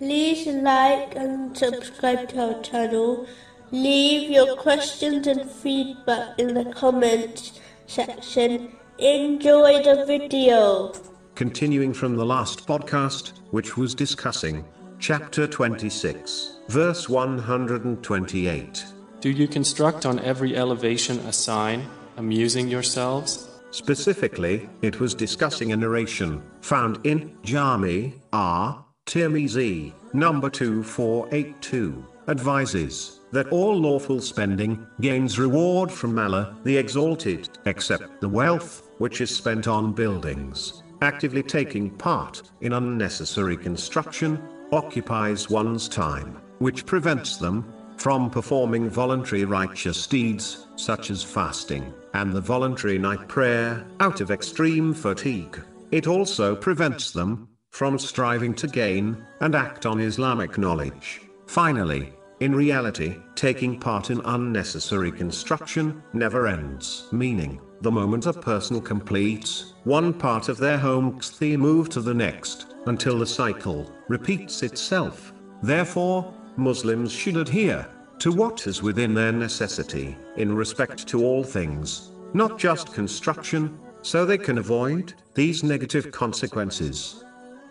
like and subscribe to our channel. Leave your questions and feedback in the comments section. Enjoy the video. Continuing from the last podcast, which was discussing chapter 26, verse 128. Do you construct on every elevation a sign, amusing yourselves? Specifically, it was discussing a narration found in Jami R. Tirmizi, number 2482, advises that all lawful spending gains reward from Allah, the Exalted, except the wealth which is spent on buildings. Actively taking part in unnecessary construction occupies one's time, which prevents them from performing voluntary righteous deeds, such as fasting, and the voluntary night prayer, out of extreme fatigue. It also prevents them from striving to gain and act on Islamic knowledge. Finally, in reality, taking part in unnecessary construction never ends. Meaning, the moment a person completes one part of their home, they move to the next, until the cycle repeats itself. Therefore, Muslims should adhere to what is within their necessity, in respect to all things, not just construction, so they can avoid these negative consequences.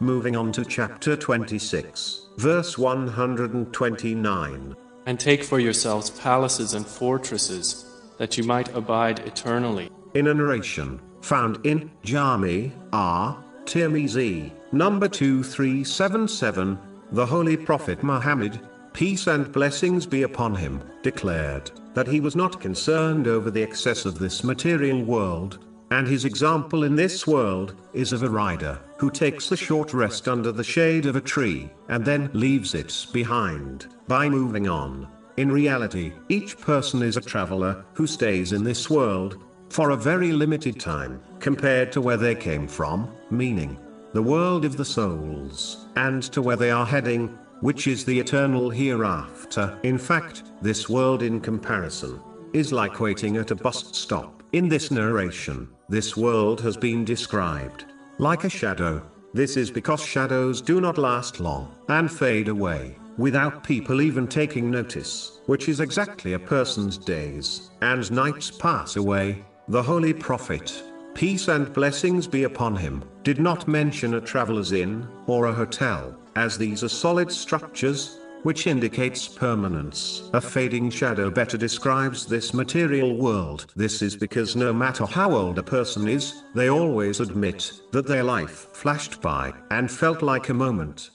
Moving on to chapter 26, verse 129. And take for yourselves palaces and fortresses, that you might abide eternally. In a narration, found in Jami R. Tirmizi, number 2377, the Holy Prophet Muhammad, peace and blessings be upon him, declared that he was not concerned over the excess of this material world, and his example in this world is of a rider who takes a short rest under the shade of a tree and then leaves it behind by moving on. In reality, each person is a traveler who stays in this world for a very limited time compared to where they came from, meaning the world of the souls, and to where they are heading, which is the eternal hereafter. In fact, this world in comparison is like waiting at a bus stop. In this narration, this world has been described like a shadow. This is because shadows do not last long and fade away without people even taking notice, which is exactly a person's days and nights pass away. The Holy Prophet, peace and blessings be upon him, did not mention a traveler's inn or a hotel, as these are solid structures which indicates permanence. A fading shadow better describes this material world. This is because no matter how old a person is, they always admit that their life flashed by and felt like a moment.